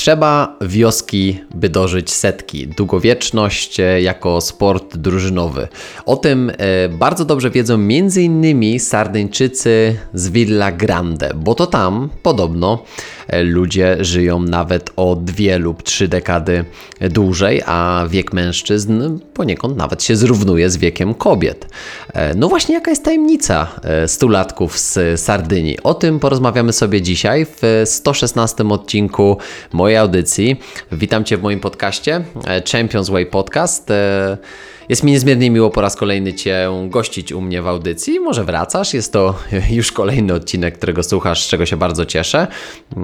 Trzeba wioski, by dożyć setki. Długowieczność e, jako sport drużynowy. O tym e, bardzo dobrze wiedzą m.in. Sardyńczycy z Villa Grande, bo to tam podobno ludzie żyją nawet o dwie lub trzy dekady dłużej, a wiek mężczyzn poniekąd nawet się zrównuje z wiekiem kobiet. No właśnie, jaka jest tajemnica stulatków z Sardynii? O tym porozmawiamy sobie dzisiaj w 116 odcinku mojej audycji. Witam Cię w moim podcaście e, Champions Way Podcast. Jest mi niezmiernie miło po raz kolejny Cię gościć u mnie w audycji. Może wracasz, jest to już kolejny odcinek, którego słuchasz, z czego się bardzo cieszę.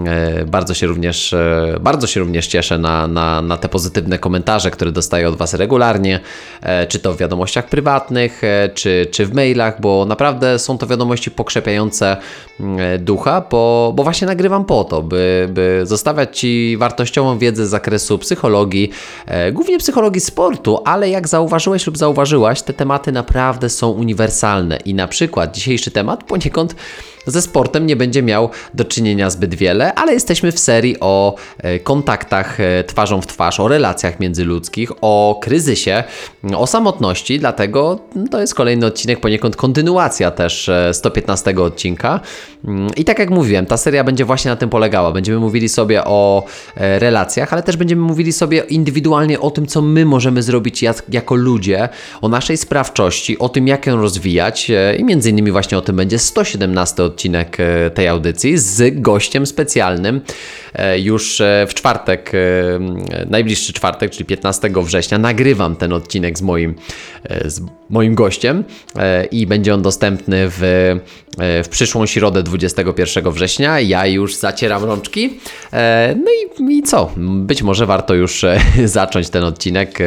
E, bardzo się również, e, bardzo się również cieszę na, na, na te pozytywne komentarze, które dostaję od Was regularnie, e, czy to w wiadomościach prywatnych, czy, czy w mailach, bo naprawdę są to wiadomości pokrzepiające ducha, bo, bo właśnie nagrywam po to, by, by zostawiać Ci wartościową wiedzę z zakresu psychologii, głównie psychologii sportu, ale jak zauważyłeś, zauważyłeś lub zauważyłaś, te tematy naprawdę są uniwersalne. I na przykład dzisiejszy temat poniekąd ze sportem nie będzie miał do czynienia zbyt wiele, ale jesteśmy w serii o e, kontaktach e, twarzą w twarz, o relacjach międzyludzkich, o kryzysie, o samotności, dlatego to jest kolejny odcinek, poniekąd kontynuacja też 115 e, odcinka. Mm, I tak jak mówiłem, ta seria będzie właśnie na tym polegała. Będziemy mówili sobie o relacjach, ale też będziemy mówili sobie indywidualnie o tym, co my możemy zrobić jako ludzie, o naszej sprawczości, o tym, jak ją rozwijać i między innymi właśnie o tym będzie 117 odcinek odcinek e, tej audycji z gościem specjalnym. E, już e, w czwartek, najbliższy czwartek, czyli 15 września, nagrywam ten odcinek z moim, z moim gościem i będzie on dostępny w, w przyszłą środę 21 września. Ja już zacieram rączki. No i, i co? Być może warto już zacząć ten odcinek.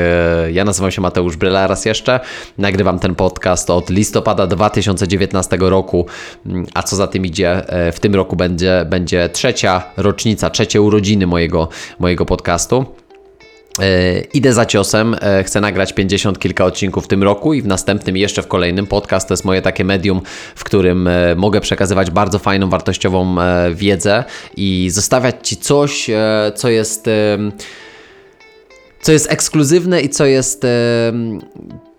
Ja nazywam się Mateusz Bryla raz jeszcze. Nagrywam ten podcast od listopada 2019 roku, a co za tym idzie, e, w tym roku będzie, będzie trzecia rocznica, trzecie urodziny mojego, mojego podcastu. E, idę za ciosem, e, chcę nagrać 50 kilka odcinków w tym roku i w następnym, jeszcze w kolejnym podcast. To jest moje takie medium, w którym mogę przekazywać bardzo fajną, wartościową wiedzę i zostawiać Ci coś, co jest co jest ekskluzywne i co jest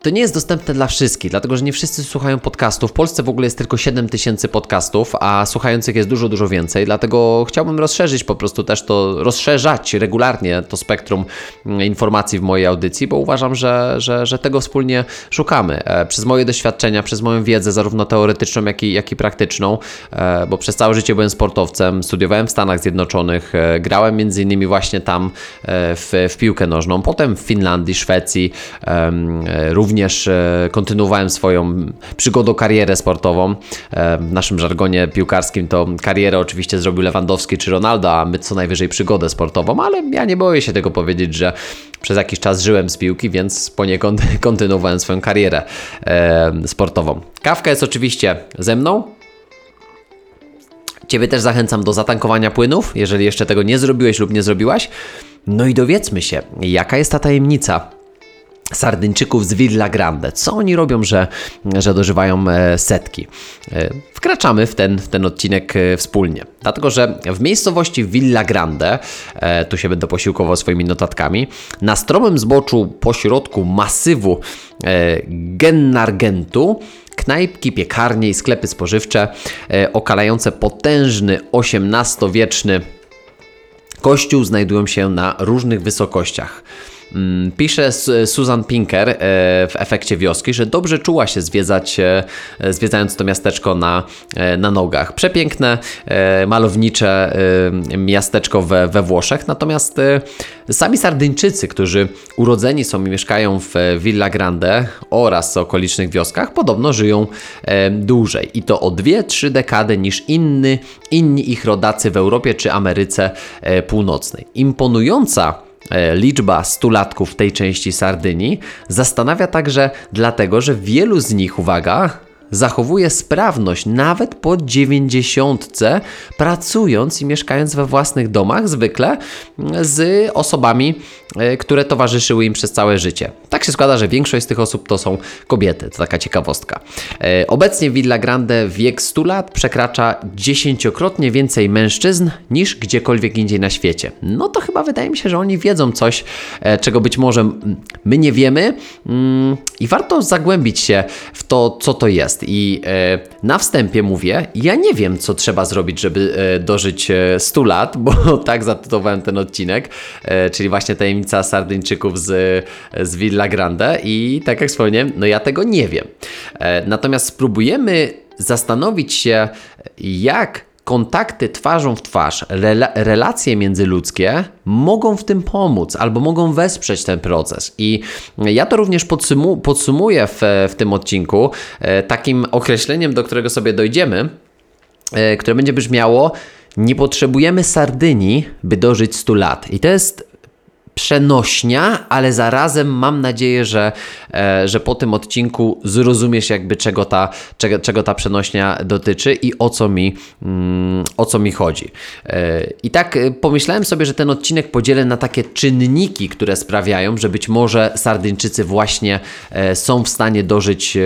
to nie jest dostępne dla wszystkich, dlatego że nie wszyscy słuchają podcastów. W Polsce w ogóle jest tylko 7 tysięcy podcastów, a słuchających jest dużo, dużo więcej. Dlatego chciałbym rozszerzyć po prostu też to, rozszerzać regularnie to spektrum mm, informacji w mojej audycji, bo uważam, że, że, że tego wspólnie szukamy. E, przez moje doświadczenia, przez moją wiedzę, zarówno teoretyczną, jak i, jak i praktyczną, e, bo przez całe życie byłem sportowcem, studiowałem w Stanach Zjednoczonych, e, grałem między innymi właśnie tam w, w piłkę nożną, potem w Finlandii, Szwecji, również również e, kontynuowałem swoją przygodą, karierę sportową. E, w naszym żargonie piłkarskim to karierę oczywiście zrobił Lewandowski czy Ronaldo, a my co najwyżej przygodę sportową, ale ja nie boję się tego powiedzieć, że przez jakiś czas żyłem z piłki, więc poniekąd kontynuowałem swoją karierę e, sportową. Kawka jest oczywiście ze mną. Ciebie też zachęcam do zatankowania płynów, jeżeli jeszcze tego nie zrobiłeś lub nie zrobiłaś. No i dowiedzmy się, jaka jest ta tajemnica Sardyńczyków z Villa Grande. Co oni robią, że, że dożywają e, setki? E, wkraczamy w ten, w ten odcinek e, wspólnie. Dlatego, że w miejscowości Villa Grande, tu się będę posiłkował swoimi notatkami, na stromym zboczu pośrodku masywu Gennargentu knajpki, piekarnie i sklepy spożywcze okalające potężny XVIII-wieczny kościół znajdują się na różnych wysokościach. Mm, pisze Susan Pinker e, w efekcie wioski, że dobrze czuła się zwiedzać, e, zwiedzając to miasteczko na, e, na nogach. Przepiękne, malownicze miasteczko we, we Włoszech, natomiast sami Sardyńczycy, którzy urodzeni są i mieszkają w Villa Grande oraz okolicznych wioskach, podobno żyją dłużej i to o 2-3 dekady niż inny, inni ich rodacy w Europie czy Ameryce Północnej. Imponująca liczba stulatków w tej części Sardynii zastanawia także dlatego, że wielu z nich, uwaga, zachowuje sprawność nawet po 90, pracując i mieszkając we własnych domach, zwykle z osobami, e, które towarzyszyły im przez całe życie. Tak się składa, że większość z tych osób to są kobiety. To taka ciekawostka. E, obecnie w Villa Grande wiek 100 lat przekracza dziesięciokrotnie więcej mężczyzn niż gdziekolwiek indziej na świecie. No to chyba wydaje mi się, że oni wiedzą coś, e, czego być może my nie wiemy mm, i warto zagłębić się w to, co to jest. I e, na wstępie mówię, ja nie wiem, co trzeba zrobić, żeby dożyć 100 lat, bo tak zatytułowałem ten odcinek, czyli właśnie tajemnica Sardyńczyków z, z Villa Grande i tak jak wspomniałem, no ja tego nie wiem. Natomiast spróbujemy zastanowić się, jak kontakty twarzą w twarz, relacje międzyludzkie mogą w tym pomóc albo mogą wesprzeć ten proces. I ja to również podsumu podsumuję w, w tym odcinku e, takim określeniem, do którego sobie dojdziemy, e, które będzie brzmiało: Nie potrzebujemy Sardynii, by dożyć 100 lat. I to jest przenośnia, ale zarazem mam nadzieję, że, e, że po tym odcinku zrozumiesz jakby czego ta, czego, czego ta przenośnia dotyczy i o co mi, mm, o co mi chodzi. E, I tak e, pomyślałem sobie, że ten odcinek podzielę na takie czynniki, które sprawiają, że być może Sardyńczycy właśnie są w stanie dożyć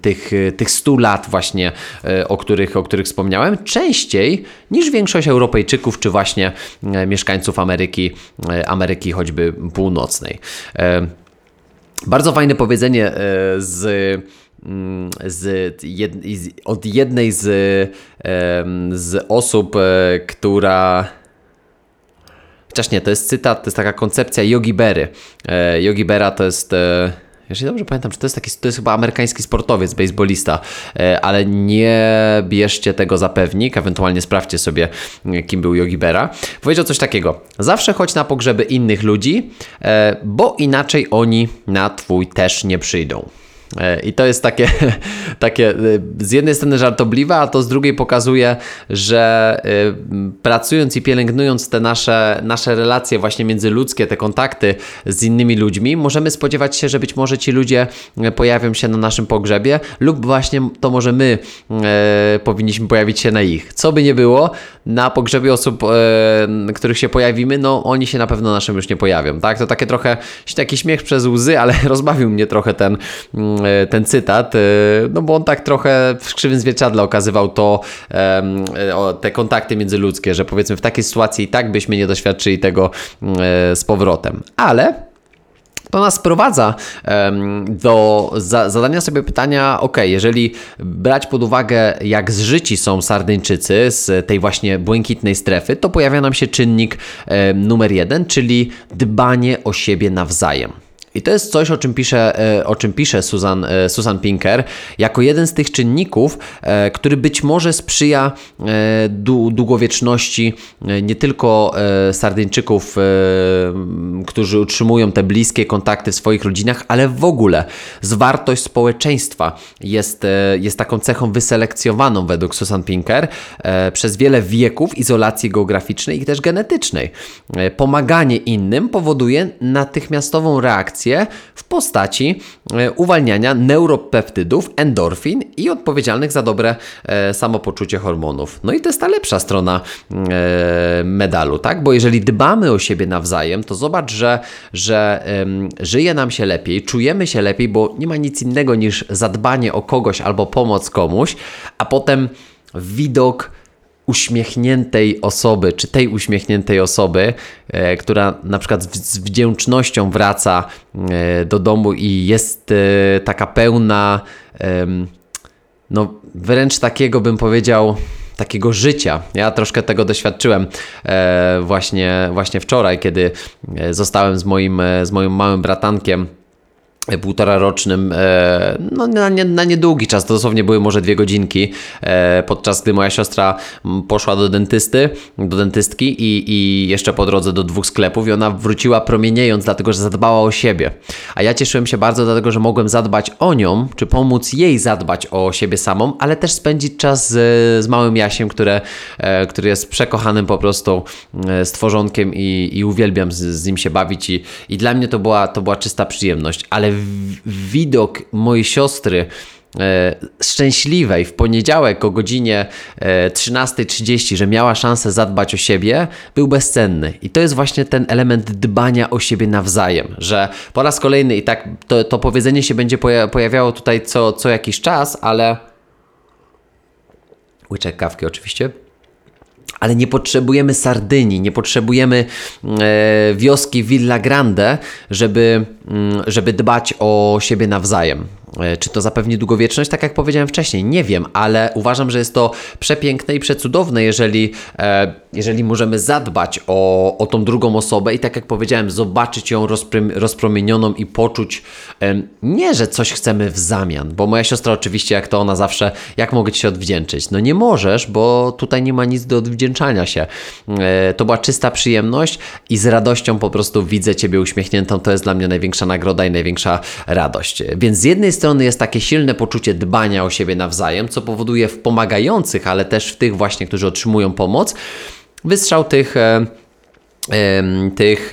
tych, tych 100 lat właśnie, o których, o których wspomniałem, częściej niż większość Europejczyków czy właśnie mieszkańców Ameryki, Ameryki choćby północnej. E, bardzo fajne powiedzenie e, z mm, z jed, od jednej z, z osób, e, która. Chociaż nie, to jest cytat, to jest taka koncepcja Yogi Berry. Yogi Berra to jest jeżeli dobrze pamiętam, że to jest taki, to jest chyba amerykański sportowiec, baseballista, e, ale nie bierzcie tego za pewnik, ewentualnie sprawdźcie sobie, e, kim był Yogi Berra. Powiedział coś takiego, zawsze chodź na pogrzeby innych ludzi, e, bo inaczej oni na twój też nie przyjdą. E, I to jest takie, takie e, z jednej strony żartobliwe, a to z drugiej pokazuje, że e, pracując i pielęgnując te nasze, nasze relacje właśnie międzyludzkie, te kontakty z innymi ludźmi, możemy spodziewać się, że być może ci ludzie pojawią się na naszym pogrzebie lub właśnie to może my e, powinniśmy pojawić się na ich. Co by nie było, na pogrzebie osób, e, których się pojawimy, no oni się na pewno naszym już nie pojawią, tak? To takie trochę, taki śmiech przez łzy, ale rozbawił mnie trochę ten mm, ten cytat, e, no bo on tak trochę w krzywym zwierciadle okazywał to, te kontakty międzyludzkie, że powiedzmy w takiej sytuacji i tak byśmy nie doświadczyli tego mm, e, z powrotem. Ale to nas sprowadza do zadania sobie pytania, ok, jeżeli brać pod uwagę, jak zżyci są Sardyńczycy z tej właśnie błękitnej strefy, to pojawia nam się czynnik numer jeden, czyli dbanie o siebie nawzajem. I to jest coś, o czym pisze, e, o czym pisze Susan, e, Susan Pinker, jako jeden z tych czynników, e, który być może sprzyja długowieczności nie tylko Sardyńczyków, którzy utrzymują te bliskie kontakty w swoich rodzinach, ale w ogóle zwartość społeczeństwa jest, jest taką cechą wyselekcjowaną według Susan Pinker przez wiele wieków izolacji geograficznej i też genetycznej. Pomaganie innym powoduje natychmiastową reakcję w postaci e, uwalniania neuropeptydów, endorfin i odpowiedzialnych za dobre e, samopoczucie hormonów. No i to jest ta lepsza strona e, medalu, tak? Bo jeżeli dbamy o siebie nawzajem, to zobacz, że, że żyje nam się lepiej, czujemy się lepiej, bo nie ma nic innego niż zadbanie o kogoś albo pomoc komuś, a potem widok uśmiechniętej osoby, czy tej uśmiechniętej osoby, e, która na przykład z wdzięcznością wraca e, do domu i jest e, taka pełna, no wręcz takiego bym powiedział, takiego życia. Ja troszkę tego doświadczyłem właśnie, właśnie wczoraj, kiedy zostałem z moim, z moim małym bratankiem półtora rocznym, e, no na, nie, na niedługi czas, to dosłownie były może dwie godzinki, e, podczas gdy moja siostra poszła do dentysty, do dentystki i, i jeszcze po drodze do dwóch sklepów i ona wróciła promieniejąc, dlatego że zadbała o siebie. A ja cieszyłem się bardzo, dlatego że mogłem zadbać o nią, czy pomóc jej zadbać o siebie samą, ale też spędzić czas z, z małym Jasiem, które, e, który jest przekochanym po prostu stworzonkiem i, i uwielbiam z, z nim się bawić i, i dla mnie to była, to była czysta przyjemność, ale widok mojej siostry e, szczęśliwej w poniedziałek o godzinie e, 13.30, że miała szansę zadbać o siebie, był bezcenny. I to jest właśnie ten element dbania o siebie nawzajem, że po raz kolejny i tak to, to powiedzenie się będzie pojawiało tutaj co, co jakiś czas, ale łyczek kawki oczywiście ale nie potrzebujemy Sardynii, nie potrzebujemy e, wioski Villa Grande, żeby, mm, żeby dbać o siebie nawzajem. E, czy to zapewni długowieczność? Tak jak powiedziałem wcześniej, nie wiem, ale uważam, że jest to przepiękne i przecudowne, jeżeli, e, jeżeli możemy zadbać o, o tą drugą osobę i tak jak powiedziałem, zobaczyć ją rozpromienioną i poczuć nie, że coś chcemy w zamian, bo moja siostra oczywiście, jak to ona zawsze, jak mogę Ci się odwdzięczyć? No nie możesz, bo tutaj nie ma nic do odwdzięczania się. E, to była czysta przyjemność i z radością po prostu widzę Ciebie uśmiechniętą, to jest dla mnie największa nagroda i największa radość. Więc z jednej strony jest takie silne poczucie dbania o siebie nawzajem, co powoduje w pomagających, ale też w tych właśnie, którzy otrzymują pomoc, wystrzał tych e, tych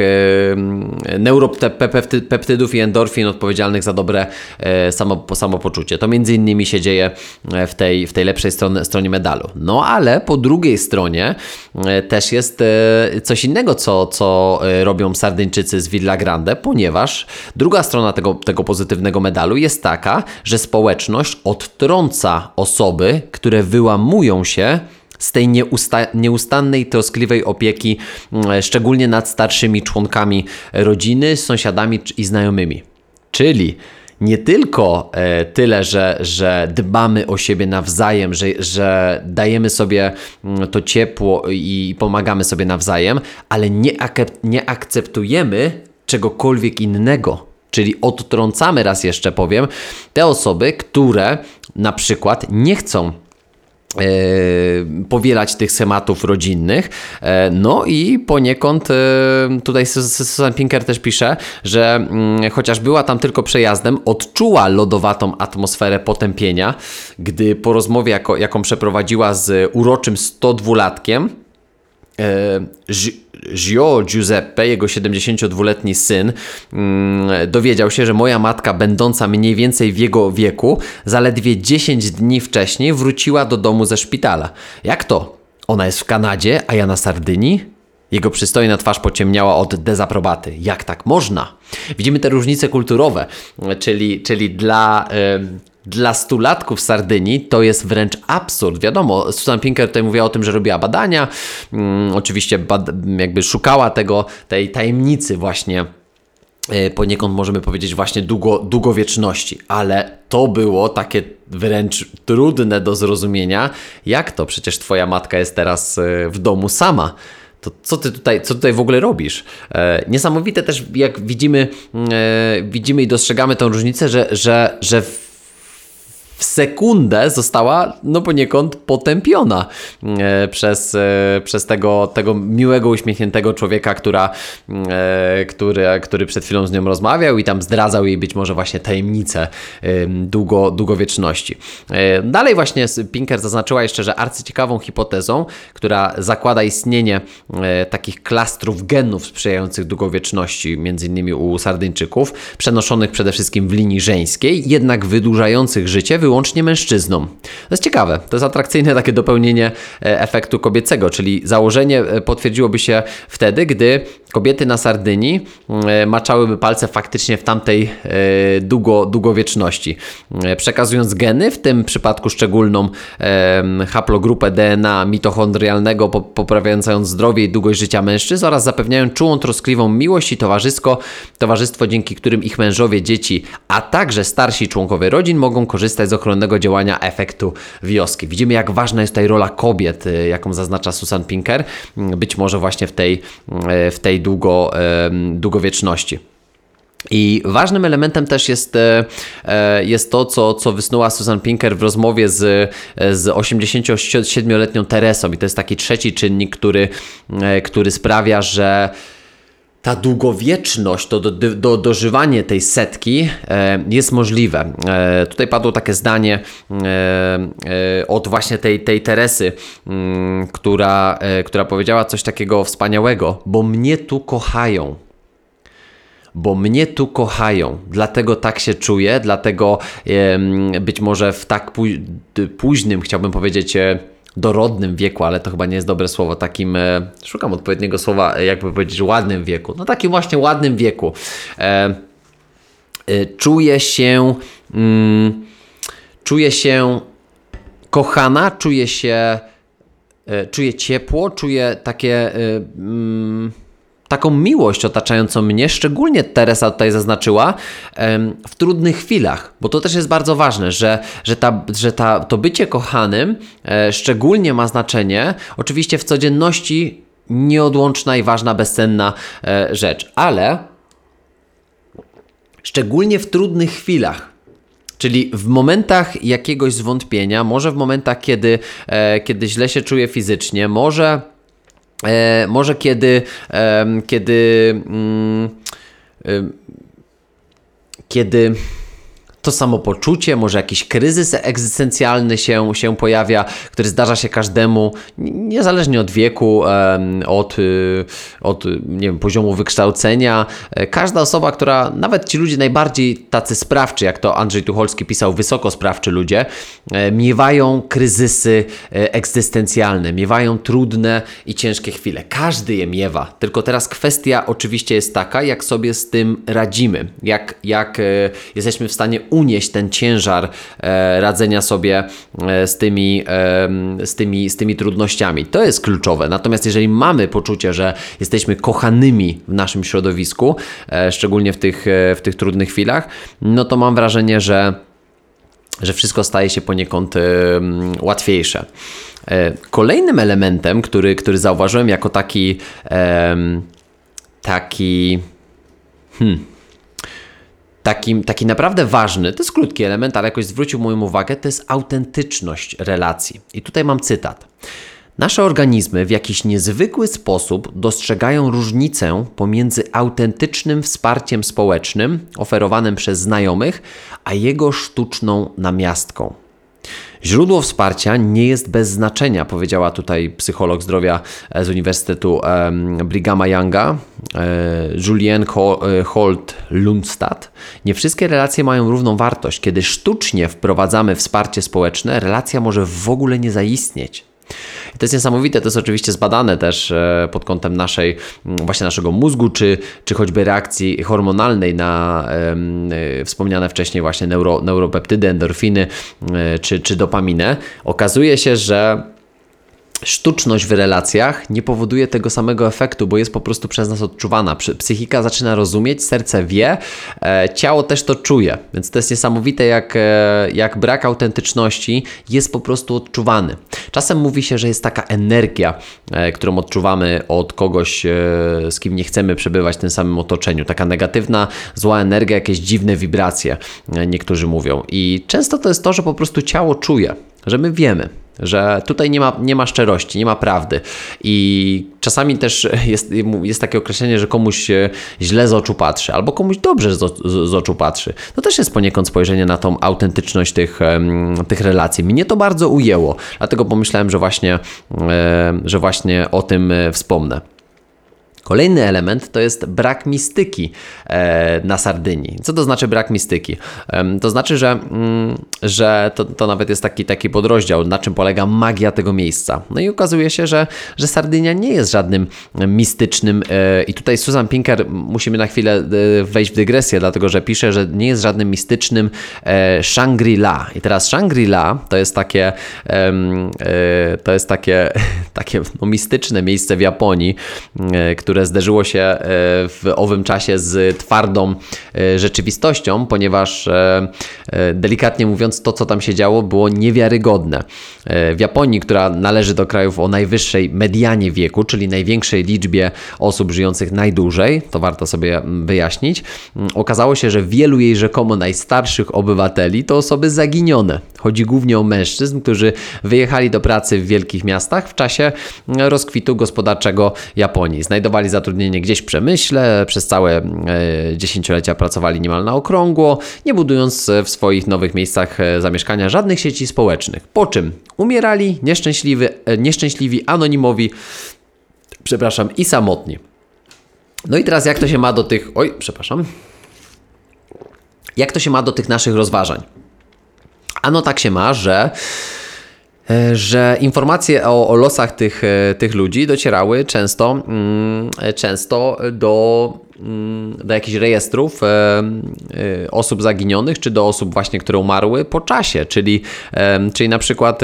neuropeptydów i endorfin odpowiedzialnych za dobre e, samo, samopoczucie. To między innymi się dzieje e, w tej, w tej lepszej stronie, stronie medalu. No ale po drugiej stronie e, też jest coś innego, co, co robią Sardyńczycy z Villa Grande, ponieważ druga strona tego, tego pozytywnego medalu jest taka, że społeczność odtrąca osoby, które wyłamują się z tej nieusta nieustannej, troskliwej opieki, mm, szczególnie nad starszymi członkami rodziny, sąsiadami i znajomymi. Czyli nie tylko e, tyle, że, że dbamy o siebie nawzajem, że, że dajemy sobie mm, to ciepło i pomagamy sobie nawzajem, ale nie, nie akceptujemy czegokolwiek innego. Czyli odtrącamy, raz jeszcze powiem, te osoby, które na przykład nie chcą powielać tych schematów rodzinnych. E, no i poniekąd e, tutaj Susan Pinker też pisze, że mm, chociaż była tam tylko przejazdem, odczuła lodowatą atmosferę potępienia, gdy po rozmowie, jaką przeprowadziła z uroczym 102-latkiem, Gio Giuseppe, jego 72-letni syn, mm, dowiedział się, że moja matka, będąca mniej więcej w jego wieku, zaledwie 10 dni wcześniej wróciła do domu ze szpitala. Jak to? Ona jest w Kanadzie, a ja na Sardynii? Jego przystojna twarz pociemniała od dezaprobaty. Jak tak można? Widzimy te różnice kulturowe, czyli, czyli dla dla stulatków Sardynii to jest wręcz absurd. Wiadomo, Susan Pinker tutaj mówiła o tym, że robiła badania, mm, oczywiście bad jakby szukała tego, tej tajemnicy właśnie e, poniekąd możemy powiedzieć właśnie długo, długowieczności, ale to było takie wręcz trudne do zrozumienia. Jak to? Przecież twoja matka jest teraz e, w domu sama to co ty tutaj, co tutaj w ogóle robisz? E, niesamowite też, jak widzimy, e, widzimy i dostrzegamy tę różnicę, że, że, że sekundę została no poniekąd potępiona e, przez, e, przez tego, tego miłego, uśmiechniętego człowieka, która, e, który, który przed chwilą z nią rozmawiał i tam zdradzał jej być może właśnie tajemnicę długo, długowieczności. Dalej właśnie Pinker zaznaczyła jeszcze, że arcyciekawą hipotezą, która zakłada istnienie takich klastrów genów sprzyjających długowieczności, między innymi u Sardyńczyków, przenoszonych przede wszystkim w linii żeńskiej, jednak wydłużających życie, wyłącznie mężczyznom. To jest ciekawe, to jest atrakcyjne takie dopełnienie e, efektu kobiecego, czyli założenie e, potwierdziłoby się wtedy, gdy kobiety na Sardynii e, maczałyby palce faktycznie w tamtej długo, długowieczności. Przekazując geny, w tym przypadku szczególną haplogrupę DNA mitochondrialnego, poprawiającą zdrowie i długość życia mężczyzn oraz zapewniają czułą, troskliwą miłość i towarzysko, towarzystwo, dzięki którym ich mężowie, dzieci, a także starsi członkowie rodzin mogą korzystać z ochronnego działania efektu wioski. Widzimy, jak ważna jest tutaj rola kobiet, jaką zaznacza Susan Pinker, mm, być może właśnie w tej, w tej długo, długowieczności. I ważnym elementem też jest, e, e, jest to, co, co wysnuła Susan Pinker w rozmowie z, z 87-letnią Teresą. I to jest taki trzeci czynnik, który, e, który sprawia, że ta długowieczność, to do, do, dożywanie tej setki e, jest możliwe. E, tutaj padło takie zdanie e, e od właśnie tej, tej Teresy, mm, która, e, która powiedziała coś takiego wspaniałego, bo mnie tu kochają. bo mnie tu kochają, dlatego tak się czuję, dlatego być może w tak późnym, chciałbym powiedzieć, e, dorodnym wieku, ale to chyba nie jest dobre słowo, takim, e, szukam odpowiedniego słowa, jakby powiedzieć, ładnym wieku, no takim właśnie ładnym wieku. E, czuję się, mm, czuję się kochana, czuję się, czuję ciepło, czuję takie... Mm, taką miłość otaczającą mnie, szczególnie Teresa tutaj zaznaczyła, w trudnych chwilach, bo to też jest bardzo ważne, że, że, ta, że ta, to bycie kochanym e, szczególnie ma znaczenie, oczywiście w codzienności nieodłączna i ważna, bezcenna e, rzecz, ale szczególnie w trudnych chwilach, Czyli w momentach jakiegoś zwątpienia, może w momentach, kiedy, e, kiedy źle się czuję fizycznie, może E, może kiedy, e, kiedy, mm, e, kiedy to samopoczucie, może jakiś kryzys egzystencjalny się, się pojawia, który zdarza się każdemu, niezależnie od wieku, od, y, od nie wiem, poziomu wykształcenia. E, każda osoba, która, nawet ci ludzie najbardziej tacy sprawczy, jak to Andrzej Tucholski pisał, wysoko sprawczy ludzie, e, miewają kryzysy e, egzystencjalne, miewają trudne i ciężkie chwile. Każdy je miewa, tylko teraz kwestia oczywiście jest taka, jak sobie z tym radzimy, jak, jak jesteśmy w stanie unieść ten ciężar e, radzenia sobie e, z tymi, z, tymi, z tymi trudnościami. To jest kluczowe. Natomiast jeżeli mamy poczucie, że jesteśmy kochanymi w naszym środowisku, e, szczególnie w tych, w tych trudnych chwilach, no to mam wrażenie, że że wszystko staje się poniekąd łatwiejsze. Kolejnym elementem, który, który zauważyłem jako taki taki hmm, Takim, taki naprawdę ważny, to jest krótki element, ale jakoś zwrócił moją uwagę, to jest autentyczność relacji. I tutaj mam cytat. Nasze organizmy w jakiś niezwykły sposób dostrzegają różnicę pomiędzy autentycznym wsparciem społecznym oferowanym przez znajomych, a jego sztuczną namiastką. Źródło wsparcia nie jest bez znaczenia, powiedziała tutaj psycholog zdrowia e, z Uniwersytetu Brigama Younga, e, Julienne e, Holt Lundstad. Nie wszystkie relacje mają równą wartość. Kiedy sztucznie wprowadzamy wsparcie społeczne, relacja może w ogóle nie zaistnieć. I to jest niesamowite, to jest oczywiście zbadane też e, pod kątem naszej, właśnie naszego mózgu, czy, czy choćby reakcji hormonalnej na e, wspomniane wcześniej właśnie neuro, neuropeptydy, endorfiny, e, czy, czy dopaminę. Okazuje się, że sztuczność w relacjach nie powoduje tego samego efektu, bo jest po prostu przez nas odczuwana. Psychika zaczyna rozumieć, serce wie, e, ciało też to czuje. Więc to jest niesamowite, jak, e, jak brak autentyczności jest po prostu odczuwany. Czasem mówi się, że jest taka energia, e, którą odczuwamy od kogoś, e, z kim nie chcemy przebywać w tym samym otoczeniu. Taka negatywna, zła energia, jakieś dziwne wibracje, e, niektórzy mówią. I często to jest to, że po prostu ciało czuje, że my wiemy że tutaj nie ma, nie ma szczerości, nie ma prawdy. I czasami też jest, jest takie określenie, że komuś źle z oczu patrzy, albo komuś dobrze z, z, oczu patrzy. To też jest poniekąd spojrzenie na tą autentyczność tych, tych relacji. Mnie to bardzo ujęło, dlatego pomyślałem, że właśnie, że właśnie o tym e, wspomnę. Kolejny element to jest brak mistyki e, na Sardynii. Co to znaczy brak mistyki? To znaczy, że, mm, że to, to nawet jest taki, taki podrozdział, na czym polega magia tego miejsca. No i okazuje się, że, że Sardynia nie jest żadnym mistycznym e, i tutaj Susan Pinker musimy na chwilę e, wejść w dygresję, dlatego że pisze, że nie jest żadnym mistycznym Shangri-La. I teraz Shangri-La to jest takie to jest takie, takie no, mistyczne miejsce w Japonii, które które zderzyło się e, w owym czasie z twardą e, rzeczywistością, ponieważ e, delikatnie mówiąc, to co tam się działo było niewiarygodne. W Japonii, która należy do krajów o najwyższej medianie wieku, czyli największej liczbie osób żyjących najdłużej, to warto sobie wyjaśnić, okazało się, że wielu jej rzekomo najstarszych obywateli to osoby zaginione. Chodzi głównie o mężczyzn, którzy wyjechali do pracy w wielkich miastach w czasie rozkwitu gospodarczego Japonii. Znajdowali zatrudnienie gdzieś w przemyśle, przez całe e, dziesięciolecia pracowali niemal na okrągło, nie budując w swoich nowych miejscach e, zamieszkania żadnych sieci społecznych. Po czym umierali nieszczęśliwi, e, nieszczęśliwi anonimowi, przepraszam, i samotni. No i teraz jak to się ma do tych. Oj, przepraszam. Jak to się ma do tych naszych rozważań? Ano tak się ma, że E, że informacje o, o losach tych, e, tych ludzi docierały często, mm, często do, do jakichś rejestrów e, osób zaginionych, czy do osób właśnie, które umarły po czasie, czyli, czyli na przykład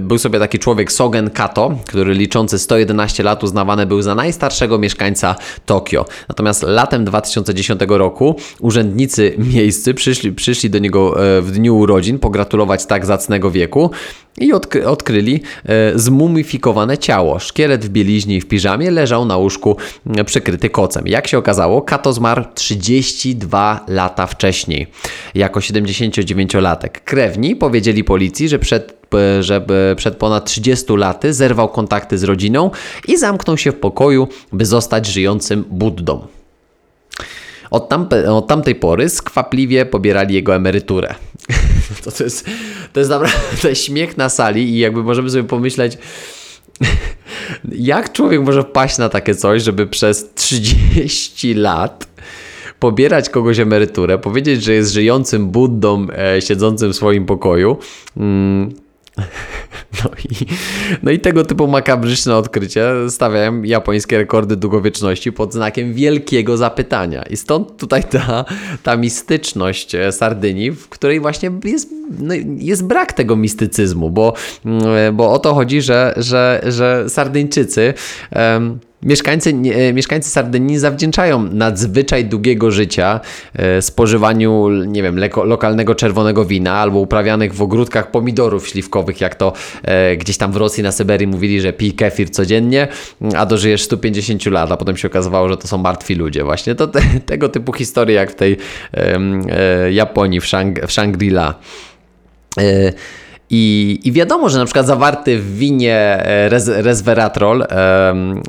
był sobie taki człowiek Sogen Kato, który liczący 111 lat uznawany był za najstarszego mieszkańca Tokio. Natomiast latem 2010 roku urzędnicy miejscy przyszli, przyszli do niego w dniu urodzin pogratulować tak zacnego wieku i odkry odkryli e, zmumifikowane ciało. Szkielet w bieliźnie i w piżamie leżał na łóżku e, przykryty kocem. Jak się okazało, Kato zmarł 32 lata wcześniej, jako 79-latek. Krewni powiedzieli policji, że przed e, że przed ponad 30 laty zerwał kontakty z rodziną i zamknął się w pokoju, by zostać żyjącym Buddą. Od, od tamtej pory skwapliwie pobierali jego emeryturę. To, to, jest, to jest naprawdę śmiech na sali i jakby możemy sobie pomyśleć, jak człowiek może wpaść na takie coś, żeby przez 30 lat pobierać kogoś emeryturę, powiedzieć, że jest żyjącym Buddą e, siedzącym w swoim pokoju. Mm, no i, no i tego typu makabryczne odkrycia stawiają japońskie rekordy długowieczności pod znakiem wielkiego zapytania. I stąd tutaj ta, ta mistyczność e, Sardynii, w której właśnie jest, no, jest brak tego mistycyzmu, bo, mm, bo o to chodzi, że, że, że Sardyńczycy. Mieszkańcy, e, mieszkańcy Sardynii zawdzięczają nadzwyczaj długiego życia e, spożywaniu, nie wiem, leko, lokalnego czerwonego wina albo uprawianych w ogródkach pomidorów śliwkowych, jak to e, gdzieś tam w Rosji na Syberii mówili, że pij kefir codziennie, a dożyjesz 150 lat, a potem się okazywało, że to są martwi ludzie. Właśnie to te, tego typu historie, jak w tej e, e, Japonii, w, Shang, w Shangri-La. I, I wiadomo, że na przykład zawarty w winie e, res, resveratrol um,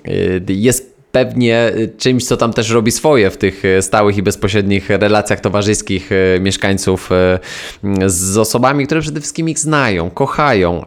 jest pewnie czymś, co tam też robi swoje w tych stałych i bezpośrednich relacjach towarzyskich mieszkańców z osobami, które przede wszystkim ich znają, kochają.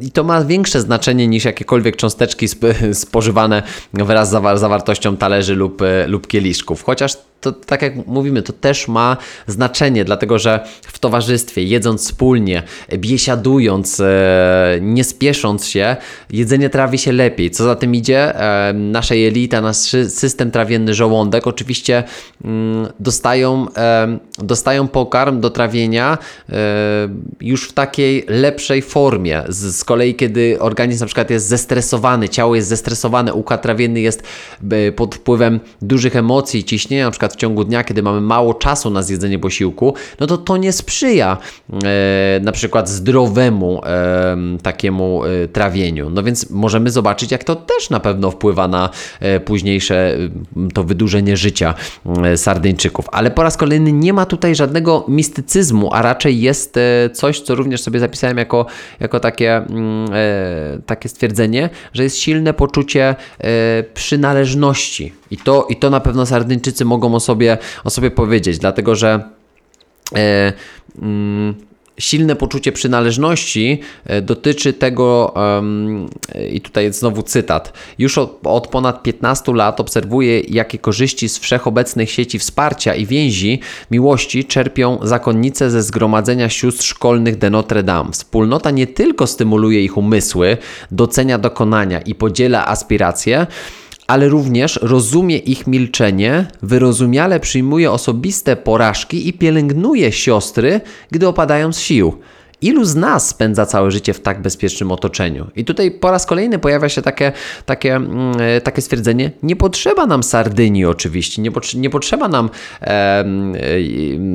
I to ma większe znaczenie niż jakiekolwiek cząsteczki spożywane wraz z zawartością talerzy lub, lub kieliszków. Chociaż to tak jak mówimy, to też ma znaczenie, dlatego że w towarzystwie, jedząc wspólnie, biesiadując, e, nie spiesząc się, jedzenie trawi się lepiej. Co za tym idzie, e, nasze jelita, nasz system trawienny, żołądek oczywiście mm, dostają, e, dostają pokarm do trawienia już w takiej lepszej formie. Z kolei, kiedy organizm na przykład jest zestresowany, ciało jest zestresowane, układ trawienny jest pod wpływem dużych emocji, ciśnienia, na przykład w ciągu dnia, kiedy mamy mało czasu na zjedzenie posiłku, no to to nie sprzyja e, na przykład zdrowemu e, takiemu e, trawieniu. No więc możemy zobaczyć, jak to też na pewno wpływa na e, późniejsze to wydłużenie życia e, Sardyńczyków. Ale po raz kolejny nie ma tutaj żadnego mistycyzmu, a raczej jest e, coś, co również sobie zapisałem jako, jako takie, mm, takie stwierdzenie, że jest silne poczucie przynależności. I to, I to na pewno Sardyńczycy mogą o sobie, o sobie powiedzieć, dlatego że e, mm, silne poczucie przynależności e, dotyczy tego, i tutaj jest znowu cytat, już od, od, ponad 15 lat obserwuję, jakie korzyści z wszechobecnych sieci wsparcia i więzi miłości czerpią zakonnice ze zgromadzenia sióstr szkolnych de Notre Dame. Wspólnota nie tylko stymuluje ich umysły, docenia dokonania i podziela aspiracje, ale również rozumie ich milczenie, wyrozumiale przyjmuje osobiste porażki i pielęgnuje siostry, gdy opadają z sił. Ilu z nas spędza całe życie w tak bezpiecznym otoczeniu? I tutaj po raz kolejny pojawia się takie, takie, mm, e, takie stwierdzenie: nie potrzeba nam Sardynii, oczywiście, nie, nie potrzeba nam e,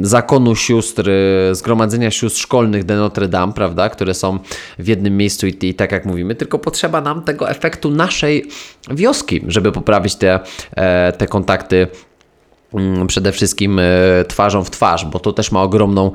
zakonu sióstr, zgromadzenia sióstr szkolnych de Notre Dame, prawda, które są w jednym miejscu i, i tak jak mówimy, tylko potrzeba nam tego efektu naszej wioski, żeby poprawić te, e, te kontakty przede wszystkim e, twarzą w twarz, bo to też ma ogromną,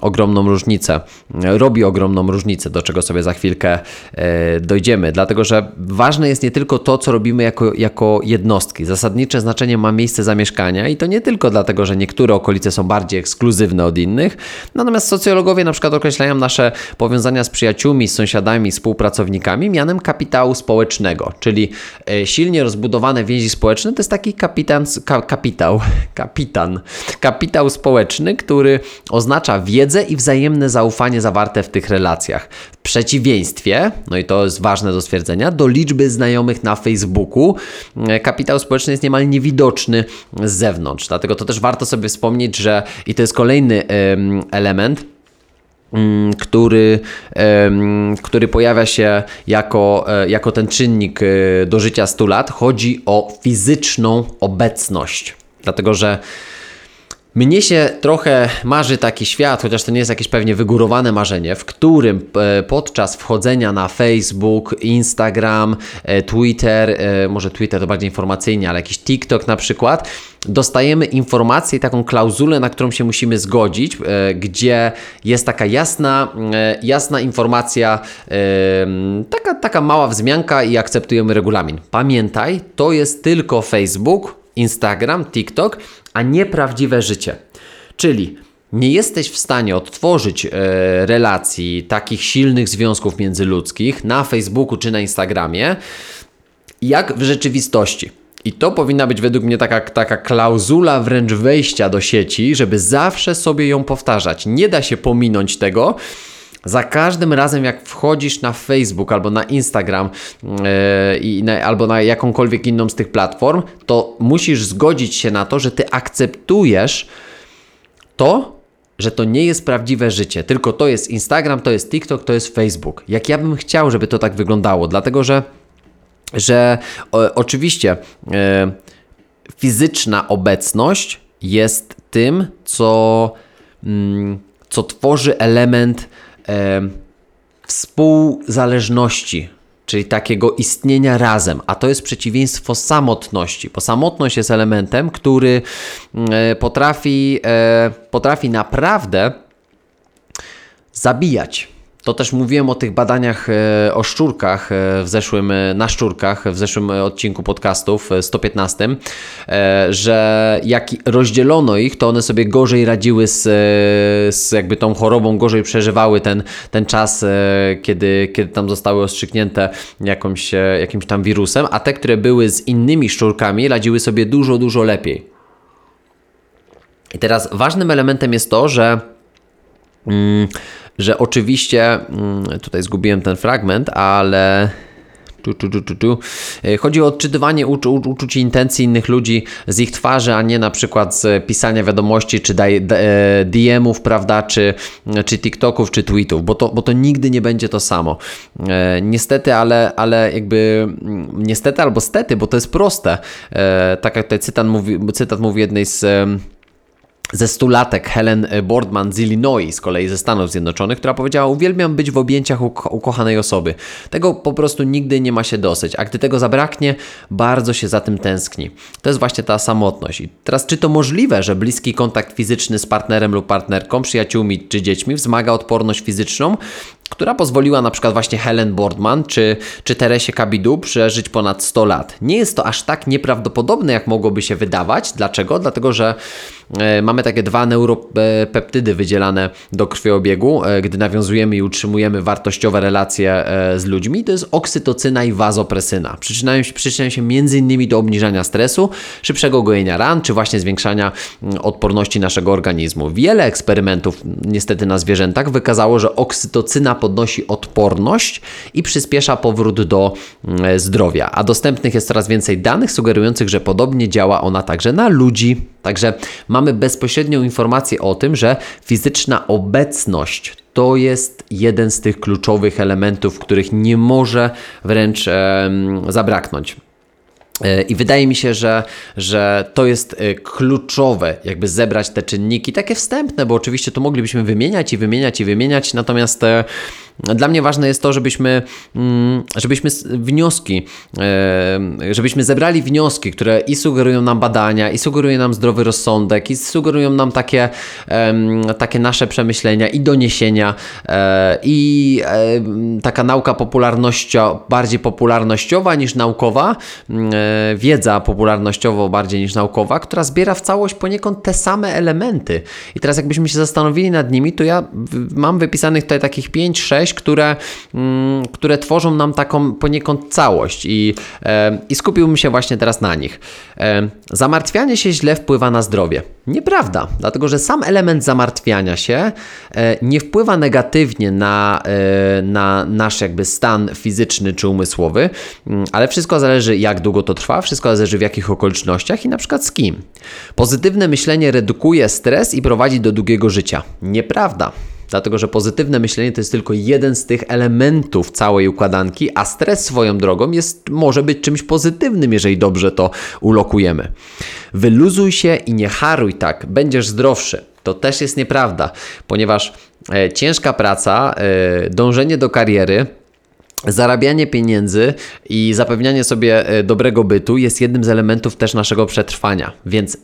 ogromną różnicę. Robi ogromną różnicę, do czego sobie za chwilkę e, dojdziemy. Dlatego, że ważne jest nie tylko to, co robimy jako, jako jednostki. Zasadnicze znaczenie ma miejsce zamieszkania i to nie tylko dlatego, że niektóre okolice są bardziej ekskluzywne od innych. Natomiast socjologowie na przykład określają nasze powiązania z przyjaciółmi, z sąsiadami, współpracownikami mianem kapitału społecznego, czyli e, silnie rozbudowane więzi społeczne to jest taki kapitan, kapitan kapitał, kapitan, kapitał społeczny, który oznacza wiedzę i wzajemne zaufanie zawarte w tych relacjach. W przeciwieństwie, no i to jest ważne do stwierdzenia, do liczby znajomych na Facebooku, e, kapitał społeczny jest niemal niewidoczny z zewnątrz. Dlatego to też warto sobie wspomnieć, że i to jest kolejny element, mm, który, który pojawia się jako, e, jako ten czynnik e, do życia 100 lat, chodzi o fizyczną obecność. Dlatego, że mnie się trochę marzy taki świat, chociaż to nie jest jakieś pewnie wygórowane marzenie, w którym e, podczas wchodzenia na Facebook, Instagram, e, Twitter, e, może Twitter to bardziej informacyjnie, ale jakiś TikTok na przykład, dostajemy informację, taką klauzulę, na którą się musimy zgodzić, gdzie jest taka jasna, jasna informacja, taka, taka mała wzmianka i akceptujemy regulamin. Pamiętaj, to jest tylko Facebook, Instagram, TikTok, a nie prawdziwe życie. Czyli nie jesteś w stanie odtworzyć e, relacji, takich silnych związków międzyludzkich na Facebooku czy na Instagramie, jak w rzeczywistości. I to powinna być według mnie taka, taka klauzula wręcz wejścia do sieci, żeby zawsze sobie ją powtarzać. Nie da się pominąć tego, za każdym razem, jak wchodzisz na Facebook albo na Instagram yy, na, albo na jakąkolwiek inną z tych platform, to musisz zgodzić się na to, że ty akceptujesz to, że to nie jest prawdziwe życie, tylko to jest Instagram, to jest TikTok, to jest Facebook. Jak ja bym chciał, żeby to tak wyglądało, dlatego że, że o, oczywiście e, fizyczna obecność jest tym, co, mm, co tworzy element e, współzależności, czyli takiego istnienia razem, a to jest przeciwieństwo samotności, bo samotność jest elementem, który e, potrafi, e, potrafi naprawdę zabijać. To też mówiłem o tych badaniach e, o szczurkach e, w zeszłym, e, na szczurkach w zeszłym odcinku podcastów 115, że jak rozdzielono ich, to one sobie gorzej radziły z, z jakby tą chorobą, gorzej przeżywały ten, ten czas, kiedy, kiedy tam zostały ostrzyknięte jakąś, jakimś tam wirusem, a te, które były z innymi szczurkami, radziły sobie dużo, dużo lepiej. I teraz ważnym elementem jest to, że mm, że oczywiście, mm, tutaj zgubiłem ten fragment, ale. E, chodzi o odczytywanie uczu, uczuć i intencji innych ludzi z ich twarzy, a nie na przykład z pisania wiadomości, czy e, DM-ów, prawda, czy, czy TikToków, czy tweetów, bo to, bo to nigdy nie będzie to samo. E, niestety, ale, ale jakby mm, niestety albo stety, bo to jest proste. Tak jak tutaj cytat mówi, cytat mówi jednej z ze stulatek Helen Boardman z Illinois, z kolei ze Stanów Zjednoczonych, która powiedziała: Uwielbiam być w objęciach uko ukochanej osoby. Tego po prostu nigdy nie ma się dosyć, a gdy tego zabraknie, bardzo się za tym tęskni. To jest właśnie ta samotność. I teraz, czy to możliwe, że bliski kontakt fizyczny z partnerem lub partnerką, przyjaciółmi czy dziećmi wzmaga odporność fizyczną? Która pozwoliła na przykład właśnie Helen Boardman czy, czy Teresie Kabidu przeżyć ponad 100 lat. Nie jest to aż tak nieprawdopodobne, jak mogłoby się wydawać. Dlaczego? Dlatego, że e, mamy takie dwa neuropeptydy wydzielane do krwiobiegu, e, gdy nawiązujemy i utrzymujemy wartościowe relacje e, z ludźmi. To jest oksytocyna i wazopresyna. Przyczyniają się, przyczyniają się m.in. do obniżania stresu, szybszego gojenia ran, czy właśnie zwiększania mm, odporności naszego organizmu. Wiele eksperymentów, niestety na zwierzętach, wykazało, że oksytocyna podnosi odporność i przyspiesza powrót do mm, zdrowia. A dostępnych jest coraz więcej danych sugerujących, że podobnie działa ona także na ludzi. Także mamy bezpośrednią informację o tym, że fizyczna obecność to jest jeden z tych kluczowych elementów, których nie może wręcz e, zabraknąć. E, I wydaje mi się, że, że to jest e, kluczowe, jakby zebrać te czynniki, takie wstępne, bo oczywiście to moglibyśmy wymieniać i wymieniać i wymieniać, natomiast e, Dla mnie ważne jest to, żebyśmy, mm, żebyśmy wnioski, e, żebyśmy zebrali wnioski, które i sugerują nam badania, i sugerują nam zdrowy rozsądek, i sugerują nam takie, takie nasze przemyślenia i doniesienia, e, i taka nauka popularnościowa, bardziej popularnościowa niż naukowa, mm, wiedza popularnościowo bardziej niż naukowa, która zbiera w całość poniekąd te same elementy. I teraz jakbyśmy się zastanowili nad nimi, to ja mam wypisanych tutaj takich 5-6, które, mm, które tworzą nam taką poniekąd całość i, e, i skupiłbym się właśnie teraz na nich. E, zamartwianie się źle wpływa na zdrowie. Nieprawda, dlatego że sam element zamartwiania się e, nie wpływa negatywnie na, na nasz jakby stan fizyczny czy umysłowy, mm, ale wszystko zależy jak długo to trwa, wszystko zależy w jakich okolicznościach i na przykład z kim. Pozytywne myślenie redukuje stres i prowadzi do długiego życia. Nieprawda. Dlatego, że pozytywne myślenie to jest tylko jeden z tych elementów całej układanki, a stres swoją drogą jest, może być czymś pozytywnym, jeżeli dobrze to ulokujemy. Wyluzuj się i nie haruj tak, będziesz zdrowszy. To też jest nieprawda, ponieważ e, ciężka praca, e, dążenie do kariery, Zarabianie pieniędzy i zapewnianie sobie e, dobrego bytu jest jednym z elementów też naszego przetrwania. Więc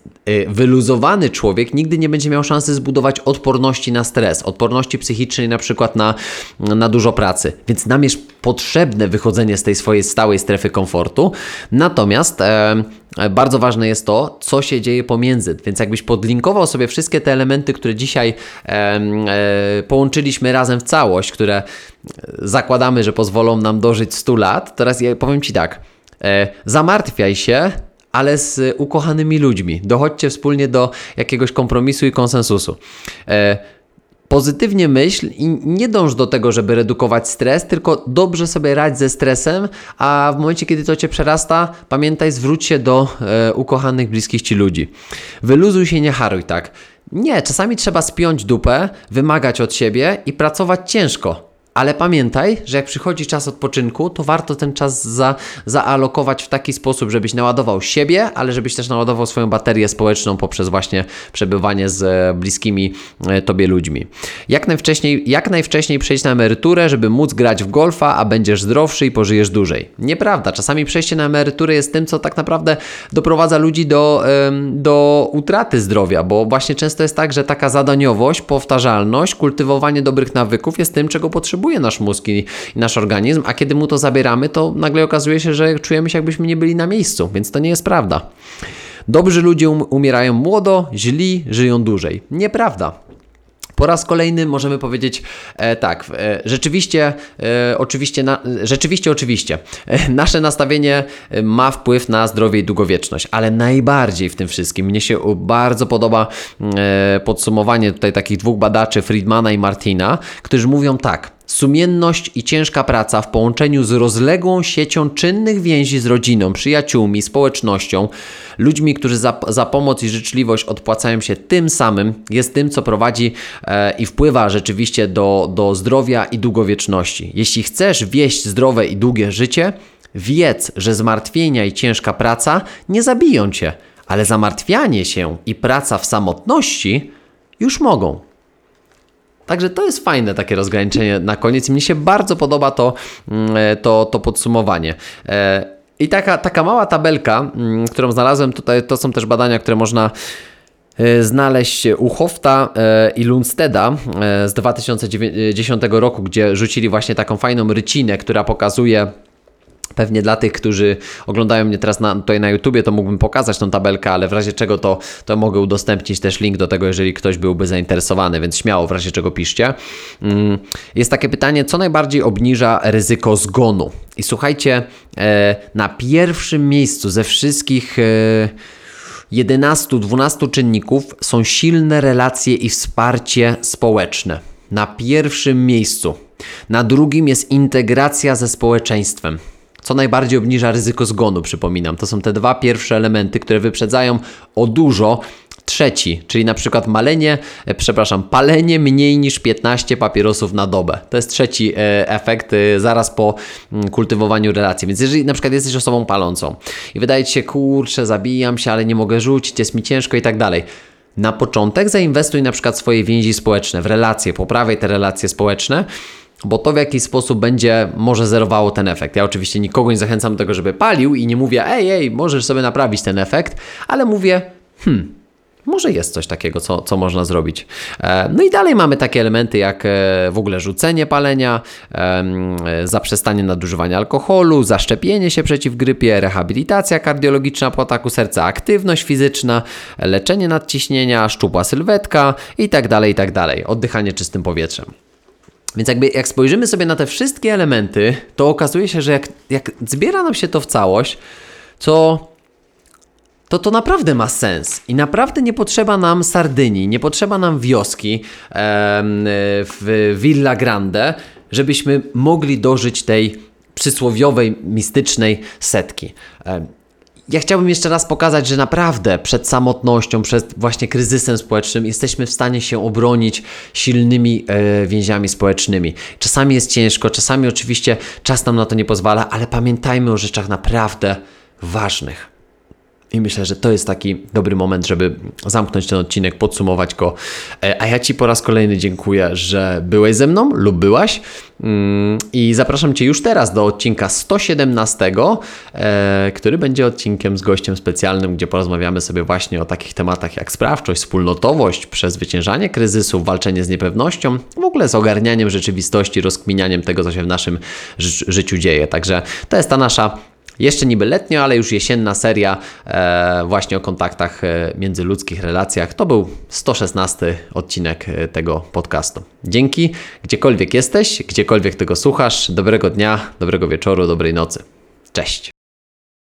wyluzowany człowiek nigdy nie będzie miał szansy zbudować odporności na stres, odporności psychicznej na przykład na, na dużo pracy. Więc nam jest potrzebne wychodzenie z tej swojej stałej strefy komfortu. Natomiast e, bardzo ważne jest to, co się dzieje pomiędzy. Więc jakbyś podlinkował sobie wszystkie te elementy, które dzisiaj e, e, połączyliśmy razem w całość, które zakładamy, że pozwolą nam dożyć 100 lat, teraz ja powiem Ci tak. E, zamartwiaj się, ale z ukochanymi ludźmi. Dochodźcie wspólnie do jakiegoś kompromisu i konsensusu. E, pozytywnie myśl i nie dąż do tego, żeby redukować stres, tylko dobrze sobie radź ze stresem, a w momencie, kiedy to cię przerasta, pamiętaj, zwróć się do e, ukochanych, bliskich ci ludzi. Wyluzuj się, nie haruj tak. Nie, czasami trzeba spiąć dupę, wymagać od siebie i pracować ciężko. Ale pamiętaj, że jak przychodzi czas odpoczynku, to warto ten czas za, zaalokować w taki sposób, żebyś naładował siebie, ale żebyś też naładował swoją baterię społeczną poprzez właśnie przebywanie z e, bliskimi e, tobie ludźmi. Jak najwcześniej, jak najwcześniej przejść na emeryturę, żeby móc grać w golfa, a będziesz zdrowszy i pożyjesz dłużej. Nieprawda. Czasami przejście na emeryturę jest tym, co tak naprawdę doprowadza ludzi do, do utraty zdrowia, bo właśnie często jest tak, że taka zadaniowość, powtarzalność, kultywowanie dobrych nawyków jest tym, czego potrzebujemy potrzebuje nasz mózg i, nasz organizm, a kiedy mu to zabieramy, to nagle okazuje się, że czujemy się jakbyśmy nie byli na miejscu, więc to nie jest prawda. Dobrzy ludzie um umierają młodo, źli żyją dłużej. Nieprawda. Po raz kolejny możemy powiedzieć e, tak, e, rzeczywiście, e, oczywiście, na, rzeczywiście, oczywiście, e, nasze nastawienie e, ma wpływ na zdrowie i długowieczność, ale najbardziej w tym wszystkim mnie się bardzo podoba e, podsumowanie tutaj takich dwóch badaczy, Friedmana i Martina, którzy mówią tak, Sumienność i ciężka praca w połączeniu z rozległą siecią czynnych więzi z rodziną, przyjaciółmi, społecznością, ludźmi, którzy za, za pomoc i życzliwość odpłacają się tym samym, jest tym, co prowadzi e, i wpływa rzeczywiście do, do zdrowia i długowieczności. Jeśli chcesz wieść zdrowe i długie życie, wiedz, że zmartwienia i ciężka praca nie zabiją cię, ale zamartwianie się i praca w samotności już mogą. Także to jest fajne takie rozgraniczenie na koniec i mnie się bardzo podoba to, mm, e, to, to podsumowanie. E, I taka, taka mała tabelka, mm, którą znalazłem tutaj, to są też badania, które można e, znaleźć u Hofta i Lundsteda z 2010 roku, gdzie rzucili właśnie taką fajną rycinę, która pokazuje Pewnie dla tych, którzy oglądają mnie teraz na, tutaj na YouTubie, to mógłbym pokazać tą tabelkę, ale w razie czego to, to mogę udostępnić też link do tego, jeżeli ktoś byłby zainteresowany, więc śmiało w razie czego piszcie. Mm, jest takie pytanie, co najbardziej obniża ryzyko zgonu? I słuchajcie, e, na pierwszym miejscu ze wszystkich 11-12 e, czynników są silne relacje i wsparcie społeczne. Na pierwszym miejscu. Na drugim jest integracja ze społeczeństwem co najbardziej obniża ryzyko zgonu, przypominam. To są te dwa pierwsze elementy, które wyprzedzają o dużo trzeci, czyli na przykład malenie, e, przepraszam, palenie mniej niż 15 papierosów na dobę. To jest trzeci e, efekt e, zaraz po mm, kultywowaniu relacji. Więc jeżeli na przykład jesteś osobą palącą i wydaje ci się, kurczę, zabijam się, ale nie mogę rzucić, jest mi ciężko i tak dalej. Na początek zainwestuj na przykład swoje więzi społeczne, w relacje, poprawiaj te relacje społeczne, bo to w jakiś sposób będzie może zerowało ten efekt. Ja oczywiście nikogo nie zachęcam do tego, żeby palił i nie mówię, ej, ej, możesz sobie naprawić ten efekt, ale mówię, hmm, może jest coś takiego, co, co można zrobić. E, No i dalej mamy takie elementy jak e, w ogóle rzucenie palenia, e, zaprzestanie nadużywania alkoholu, zaszczepienie się przeciw grypie, rehabilitacja kardiologiczna po ataku serca, aktywność fizyczna, leczenie nadciśnienia, szczupła sylwetka i tak dalej, i tak. Oddychanie czystym powietrzem. Więc jakby jak spojrzymy sobie na te wszystkie elementy, to okazuje się, że jak, jak zbiera nam się to w całość, to to to naprawdę ma sens i naprawdę nie potrzeba nam Sardynii, nie potrzeba nam wioski w Villa Grande, żebyśmy mogli dożyć tej przysłowiowej, mistycznej setki. Em, ja chciałbym jeszcze raz pokazać, że naprawdę przed samotnością, przed właśnie kryzysem społecznym jesteśmy w stanie się obronić silnymi e, więziami społecznymi. Czasami jest ciężko, czasami oczywiście czas nam na to nie pozwala, ale pamiętajmy o rzeczach naprawdę ważnych. I myślę, że to jest taki dobry moment, żeby zamknąć ten odcinek, podsumować go. E, A ja Ci po raz kolejny dziękuję, że byłeś ze mną lub byłaś. Mm, I zapraszam Cię już teraz do odcinka 117, e, który będzie odcinkiem z gościem specjalnym, gdzie porozmawiamy sobie właśnie o takich tematach jak sprawczość, wspólnotowość, przezwyciężanie kryzysu, walczenie z niepewnością, w ogóle z ogarnianiem rzeczywistości, rozkminianiem tego, co się w naszym ży- życiu dzieje. Także to jest ta nasza jeszcze niby letnio, ale już jesienna seria e, właśnie o kontaktach e, międzyludzkich relacjach. To był 116 odcinek e, tego podcastu. Dzięki, gdziekolwiek jesteś, gdziekolwiek tego słuchasz. Dobrego dnia, dobrego wieczoru, dobrej nocy. Cześć.